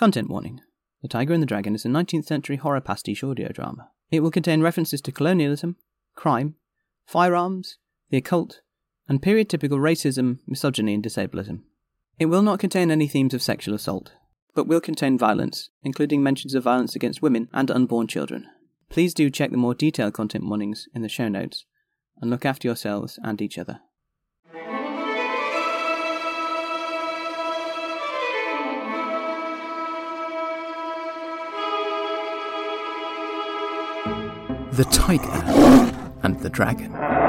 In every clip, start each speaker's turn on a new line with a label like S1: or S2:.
S1: Content warning The Tiger and the Dragon is a 19th century horror pastiche audio drama. It will contain references to colonialism, crime, firearms, the occult, and period typical racism, misogyny, and disableism. It will not contain any themes of sexual assault, but will contain violence, including mentions of violence against women and unborn children. Please do check the more detailed content warnings in the show notes and look after yourselves and each other.
S2: The Tiger and the Dragon.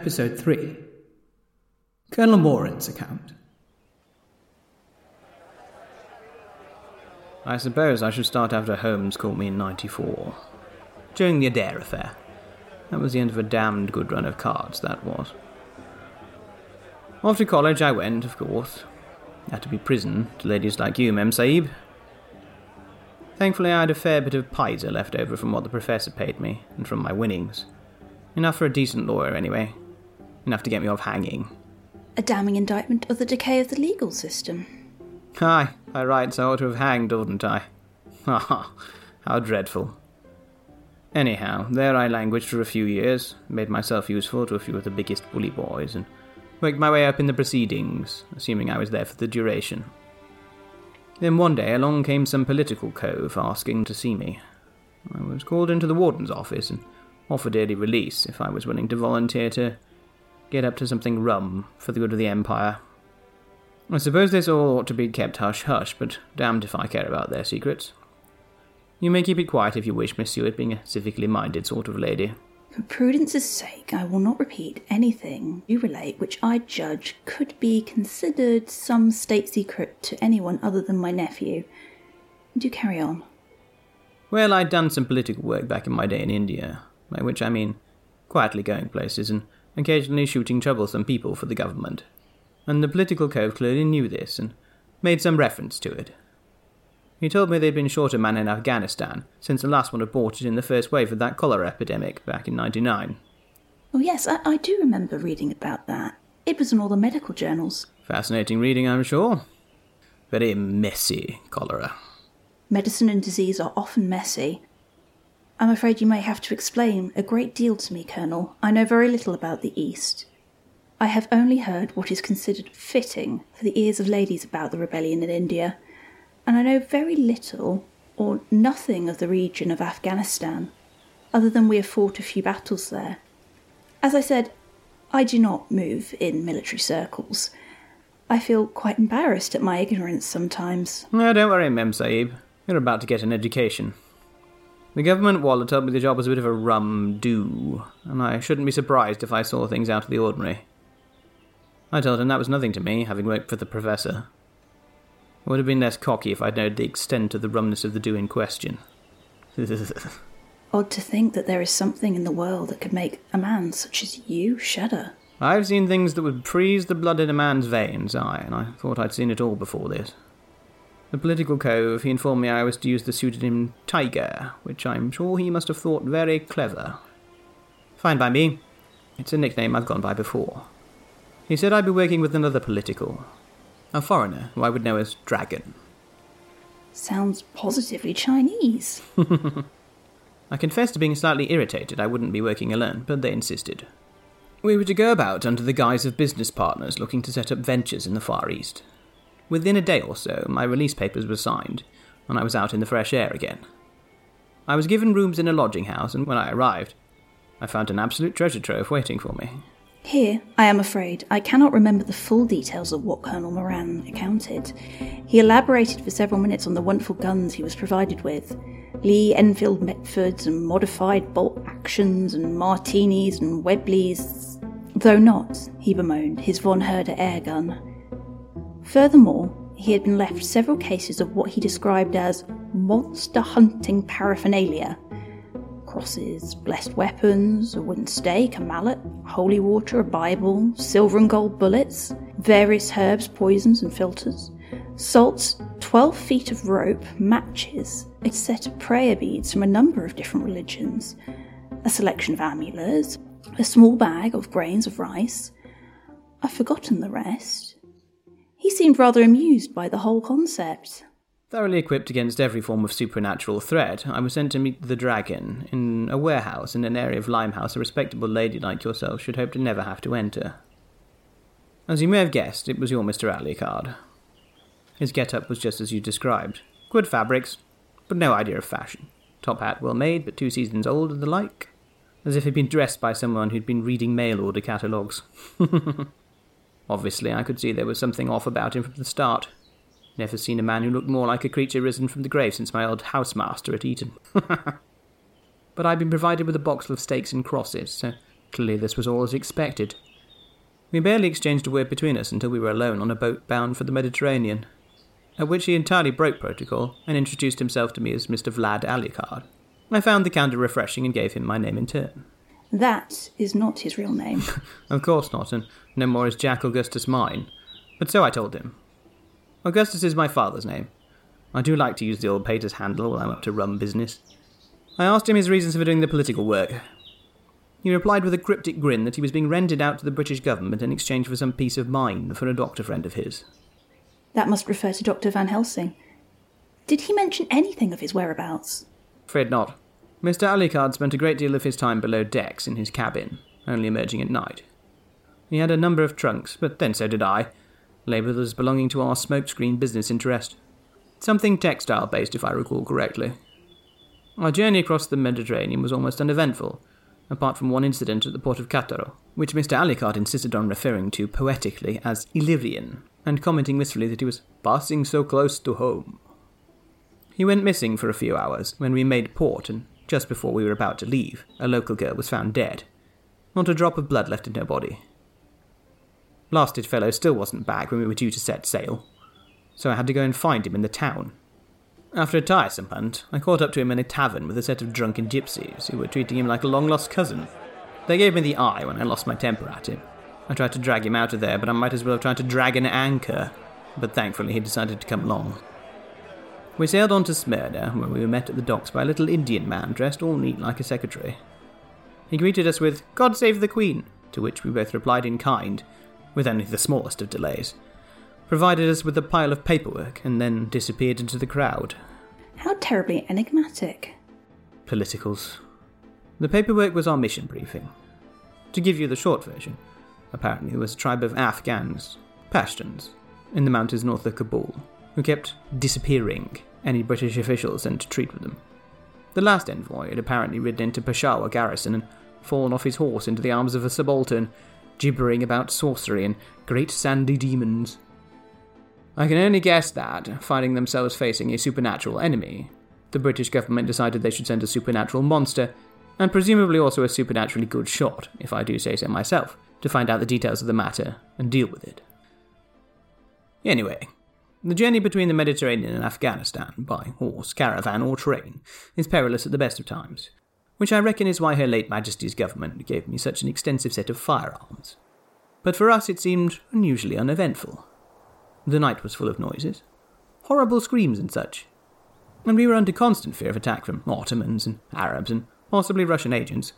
S2: Episode 3 Colonel Moran's account.
S1: I suppose I should start after Holmes caught me in 94. During the Adair affair. That was the end of a damned good run of cards, that was. After college I went, of course. Had to be prison to ladies like you, Mem Sahib. Thankfully, I had a fair bit of pizer left over from what the professor paid me, and from my winnings. Enough for a decent lawyer, anyway. Enough to get me off hanging.
S3: A damning indictment of the decay of the legal system.
S1: Aye, by rights I ought to have hanged, oughtn't I? Ha ha, how dreadful. Anyhow, there I languished for a few years, made myself useful to a few of the biggest bully boys, and worked my way up in the proceedings, assuming I was there for the duration. Then one day along came some political cove asking to see me. I was called into the warden's office and offered early release if I was willing to volunteer to get up to something rum for the good of the Empire. I suppose this all ought to be kept hush hush, but damned if I care about their secrets. You may keep it quiet if you wish, Miss Seward, being a civically minded sort of lady.
S3: For prudence's sake, I will not repeat anything you relate which I judge could be considered some state secret to anyone other than my nephew. Do carry on.
S1: Well, I'd done some political work back in my day in India, by which I mean quietly going places and occasionally shooting troublesome people for the government. And the political cove clearly knew this and made some reference to it. He told me they'd been short a man in Afghanistan since the last one had bought it in the first wave of that cholera epidemic back in 99.
S3: Oh, yes, I, I do remember reading about that. It was in all the medical journals.
S1: Fascinating reading, I'm sure. Very messy cholera.
S3: Medicine and disease are often messy. I'm afraid you may have to explain a great deal to me, Colonel. I know very little about the East. I have only heard what is considered fitting for the ears of ladies about the rebellion in India, and I know very little or nothing of the region of Afghanistan, other than we have fought a few battles there. As I said, I do not move in military circles. I feel quite embarrassed at my ignorance sometimes.
S1: No, don't worry, Mem Sahib. You're about to get an education. The government wallah told me the job was a bit of a rum do, and I shouldn't be surprised if I saw things out of the ordinary. I told him that was nothing to me, having worked for the professor. I would have been less cocky if I'd known the extent of the rumness of the do in question.
S3: Odd to think that there is something in the world that could make a man such as you shudder.
S1: I've seen things that would freeze the blood in a man's veins, aye, and I thought I'd seen it all before this. The political cove, he informed me I was to use the pseudonym Tiger, which I'm sure he must have thought very clever. Fine by me. It's a nickname I've gone by before. He said I'd be working with another political, a foreigner who I would know as Dragon.
S3: Sounds positively Chinese.
S1: I confessed to being slightly irritated I wouldn't be working alone, but they insisted. We were to go about under the guise of business partners looking to set up ventures in the Far East. Within a day or so, my release papers were signed, and I was out in the fresh air again. I was given rooms in a lodging house, and when I arrived, I found an absolute treasure trove waiting for me.
S3: Here, I am afraid, I cannot remember the full details of what Colonel Moran accounted. He elaborated for several minutes on the wonderful guns he was provided with Lee Enfield Metfords and modified bolt actions and martinis and Webleys, though not, he bemoaned, his Von Herder air gun. Furthermore, he had been left several cases of what he described as monster hunting paraphernalia crosses, blessed weapons, a wooden stake, a mallet, holy water, a Bible, silver and gold bullets, various herbs, poisons, and philtres, salts, 12 feet of rope, matches, a set of prayer beads from a number of different religions, a selection of amulets, a small bag of grains of rice. I've forgotten the rest. He seemed rather amused by the whole concept.
S1: Thoroughly equipped against every form of supernatural threat, I was sent to meet the dragon in a warehouse in an area of Limehouse a respectable lady like yourself should hope to never have to enter. As you may have guessed, it was your Mr. Alucard. His get-up was just as you described. Good fabrics, but no idea of fashion. Top hat well made, but two seasons old and the like. As if he'd been dressed by someone who'd been reading mail order catalogues. Obviously, I could see there was something off about him from the start. Never seen a man who looked more like a creature risen from the grave since my old housemaster at Eton. but I'd been provided with a box of stakes and crosses, so clearly this was all as expected. We barely exchanged a word between us until we were alone on a boat bound for the Mediterranean, at which he entirely broke protocol and introduced himself to me as Mr. Vlad Alucard. I found the counter refreshing and gave him my name in turn.
S3: That is not his real name.
S1: of course not, and no more is Jack Augustus mine. But so I told him. Augustus is my father's name. I do like to use the old pater's handle while I'm up to rum business. I asked him his reasons for doing the political work. He replied with a cryptic grin that he was being rented out to the British government in exchange for some peace of mind for a doctor friend of his.
S3: That must refer to Dr. Van Helsing. Did he mention anything of his whereabouts?
S1: Afraid not. Mr. Alucard spent a great deal of his time below decks in his cabin, only emerging at night. He had a number of trunks, but then so did I, labelled as belonging to our smokescreen business interest. Something textile based, if I recall correctly. Our journey across the Mediterranean was almost uneventful, apart from one incident at the port of Cattaro, which Mr. Alucard insisted on referring to poetically as Illyrian, and commenting wistfully that he was passing so close to home. He went missing for a few hours when we made port, and just before we were about to leave, a local girl was found dead. Not a drop of blood left in her body. Blasted fellow still wasn't back when we were due to set sail, so I had to go and find him in the town. After a tiresome hunt, I caught up to him in a tavern with a set of drunken gypsies who were treating him like a long lost cousin. They gave me the eye when I lost my temper at him. I tried to drag him out of there, but I might as well have tried to drag an anchor. But thankfully, he decided to come along. We sailed on to Smyrna, where we were met at the docks by a little Indian man dressed all neat like a secretary. He greeted us with, God save the Queen, to which we both replied in kind, with only the smallest of delays, provided us with a pile of paperwork, and then disappeared into the crowd.
S3: How terribly enigmatic.
S1: Politicals. The paperwork was our mission briefing. To give you the short version, apparently there was a tribe of Afghans, Pashtuns, in the mountains north of Kabul, who kept disappearing any British officials sent to treat with them. The last envoy had apparently ridden into Peshawar garrison and fallen off his horse into the arms of a subaltern gibbering about sorcery and great sandy demons. I can only guess that, finding themselves facing a supernatural enemy, the British government decided they should send a supernatural monster, and presumably also a supernaturally good shot, if I do say so myself, to find out the details of the matter and deal with it. Anyway, the journey between the Mediterranean and Afghanistan, by horse, caravan, or train, is perilous at the best of times, which I reckon is why Her late Majesty's government gave me such an extensive set of firearms. But for us it seemed unusually uneventful. The night was full of noises, horrible screams and such, and we were under constant fear of attack from Ottomans and Arabs and possibly Russian agents,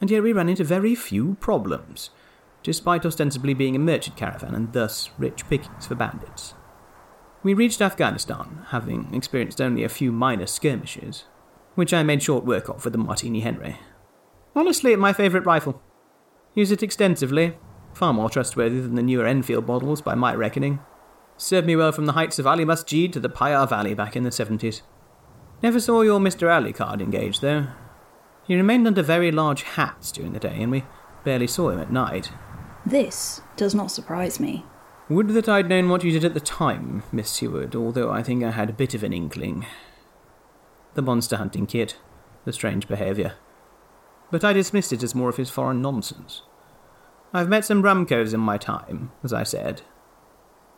S1: and yet we ran into very few problems, despite ostensibly being a merchant caravan and thus rich pickings for bandits. We reached Afghanistan, having experienced only a few minor skirmishes, which I made short work of with the Martini Henry. Honestly, my favourite rifle. Use it extensively, far more trustworthy than the newer Enfield models by my reckoning. Served me well from the heights of Ali Masjid to the Payar Valley back in the 70s. Never saw your Mr. Alucard engaged, though. He remained under very large hats during the day, and we barely saw him at night.
S3: This does not surprise me.
S1: Would that I'd known what you did at the time, Miss Seward, although I think I had a bit of an inkling the monster hunting kit, the strange behaviour. But I dismissed it as more of his foreign nonsense. I've met some rumcoes in my time, as I said.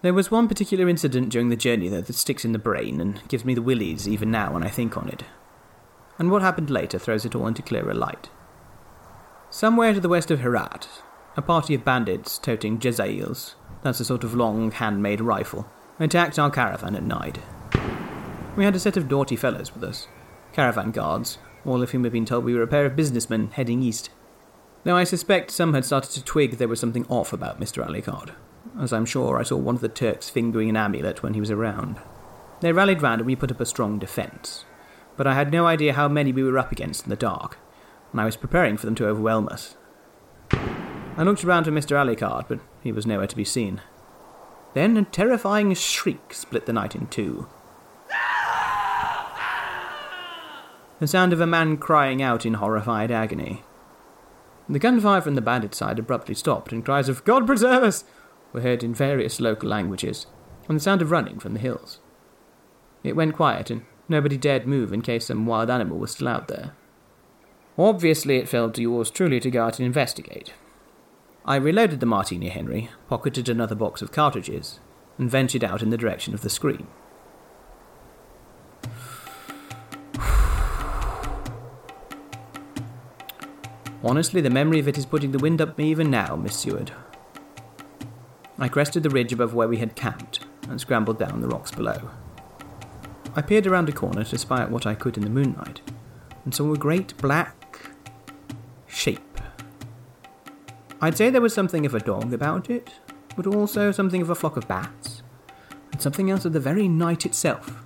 S1: There was one particular incident during the journey, though, that sticks in the brain and gives me the willies even now when I think on it. And what happened later throws it all into clearer light. Somewhere to the west of Herat, a party of bandits toting Jezails, that's a sort of long handmade rifle, attacked our caravan at night. We had a set of doughty fellows with us, caravan guards, all of whom had been told we were a pair of businessmen heading east. Though I suspect some had started to twig there was something off about Mr. Alucard, as I'm sure I saw one of the Turks fingering an amulet when he was around. They rallied round and we put up a strong defence, but I had no idea how many we were up against in the dark, and I was preparing for them to overwhelm us. I looked around for Mr. Alucard, but he was nowhere to be seen. Then a terrifying shriek split the night in two. The sound of a man crying out in horrified agony. The gunfire from the bandit side abruptly stopped, and cries of God preserve us were heard in various local languages, and the sound of running from the hills. It went quiet, and nobody dared move in case some wild animal was still out there. Obviously, it fell to yours truly to go out and investigate. I reloaded the Martini Henry, pocketed another box of cartridges, and ventured out in the direction of the scream. Honestly, the memory of it is putting the wind up me even now, Miss Seward. I crested the ridge above where we had camped and scrambled down the rocks below. I peered around a corner to spy out what I could in the moonlight and saw a great black I'd say there was something of a dog about it, but also something of a flock of bats, and something else of the very night itself.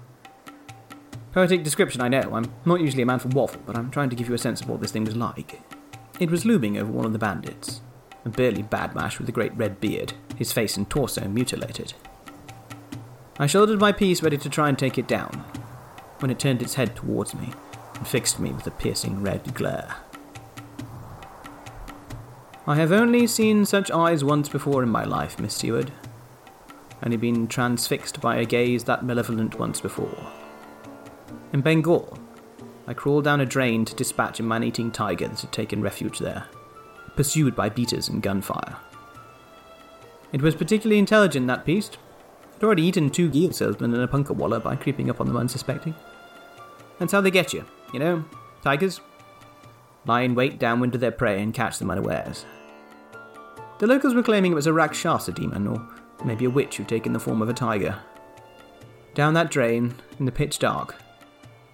S1: Poetic description, I know. I'm not usually a man for waffle, but I'm trying to give you a sense of what this thing was like. It was looming over one of the bandits, a burly badmash with a great red beard, his face and torso mutilated. I shouldered my piece ready to try and take it down, when it turned its head towards me and fixed me with a piercing red glare. I have only seen such eyes once before in my life, Miss Seward. Only been transfixed by a gaze that malevolent once before. In Bengal, I crawled down a drain to dispatch a man eating tiger that had taken refuge there, pursued by beaters and gunfire. It was particularly intelligent, that beast. It had already eaten two gear salesmen and a punkawalla by creeping up on them unsuspecting. That's how they get you, you know? Tigers? Lie in wait downwind of their prey and catch them unawares. The locals were claiming it was a Rakshasa demon, or maybe a witch who'd taken the form of a tiger. Down that drain, in the pitch dark,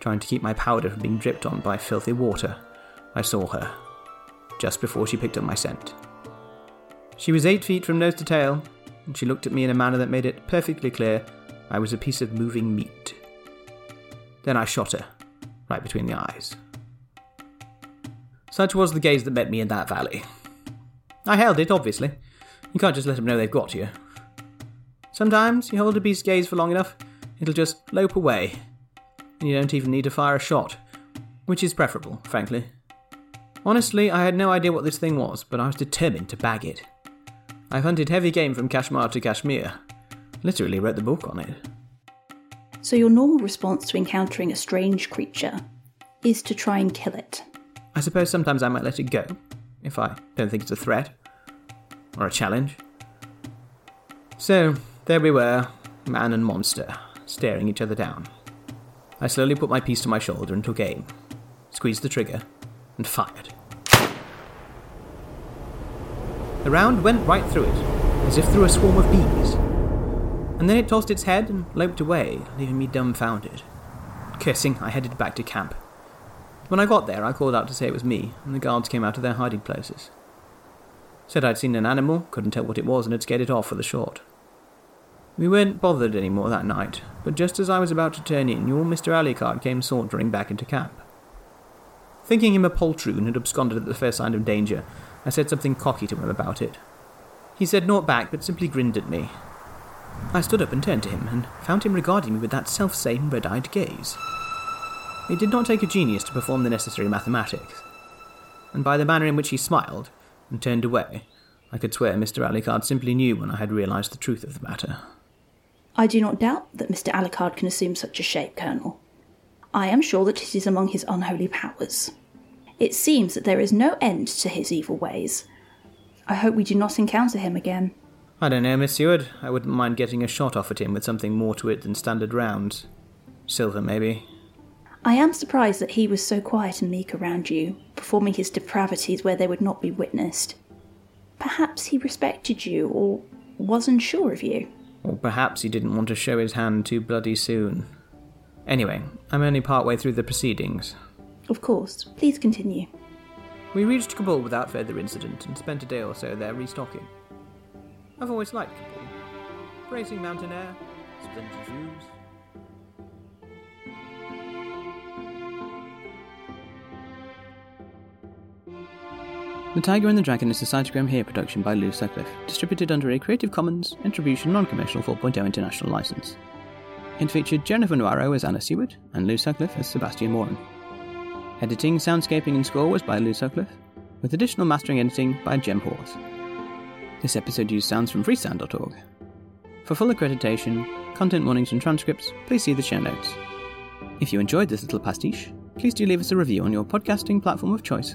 S1: trying to keep my powder from being dripped on by filthy water, I saw her, just before she picked up my scent. She was eight feet from nose to tail, and she looked at me in a manner that made it perfectly clear I was a piece of moving meat. Then I shot her, right between the eyes. Such was the gaze that met me in that valley. I held it, obviously. You can't just let them know they've got you. Sometimes you hold a beast's gaze for long enough, it'll just lope away, and you don't even need to fire a shot, which is preferable, frankly. Honestly, I had no idea what this thing was, but I was determined to bag it. I've hunted heavy game from Kashmir to Kashmir. Literally wrote the book on it.
S3: So, your normal response to encountering a strange creature is to try and kill it.
S1: I suppose sometimes I might let it go, if I don't think it's a threat. Or a challenge. So, there we were, man and monster, staring each other down. I slowly put my piece to my shoulder and took aim, squeezed the trigger, and fired. The round went right through it, as if through a swarm of bees. And then it tossed its head and loped away, leaving me dumbfounded. Cursing, I headed back to camp. When I got there, I called out to say it was me, and the guards came out of their hiding places. Said I'd seen an animal, couldn't tell what it was, and had scared it off for the short. We weren't bothered any more that night, but just as I was about to turn in, your Mr. Alucard came sauntering back into camp. Thinking him a poltroon had absconded at the first sign of danger, I said something cocky to him about it. He said naught back, but simply grinned at me. I stood up and turned to him, and found him regarding me with that self-same red-eyed gaze. It did not take a genius to perform the necessary mathematics, and by the manner in which he smiled and turned away, I could swear Mr. Alucard simply knew when I had realized the truth of the matter.
S3: I do not doubt that Mr. Alucard can assume such a shape, Colonel. I am sure that it is among his unholy powers. It seems that there is no end to his evil ways. I hope we do not encounter him again.
S4: I don't know, Miss Seward. I wouldn't mind getting a shot off at him with something more to it than standard rounds. Silver, maybe.
S3: I am surprised that he was so quiet and meek around you, performing his depravities where they would not be witnessed. Perhaps he respected you, or was unsure of you.
S4: Or perhaps he didn't want to show his hand too bloody soon. Anyway, I'm only part way through the proceedings.
S3: Of course, please continue.
S4: We reached Kabul without further incident and spent a day or so there restocking. I've always liked Kabul. Bracing mountain air, splendid views.
S1: The Tiger and the Dragon is a Cytochrome Hear production by Lou Sutcliffe, distributed under a Creative Commons Attribution Non-Commercial 4.0 International License. It featured Jennifer Noirot as Anna Seward and Lou Sutcliffe as Sebastian Moran. Editing, soundscaping, and score was by Lou Sutcliffe, with additional mastering editing by Jem Hawes. This episode used sounds from freesound.org. For full accreditation, content warnings, and transcripts, please see the show notes. If you enjoyed this little pastiche, please do leave us a review on your podcasting platform of choice,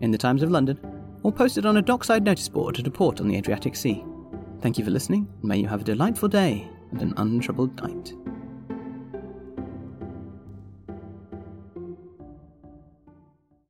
S1: in the Times of London, or post it on a dockside notice board at a port on the Adriatic Sea. Thank you for listening, and may you have a delightful day and an untroubled night.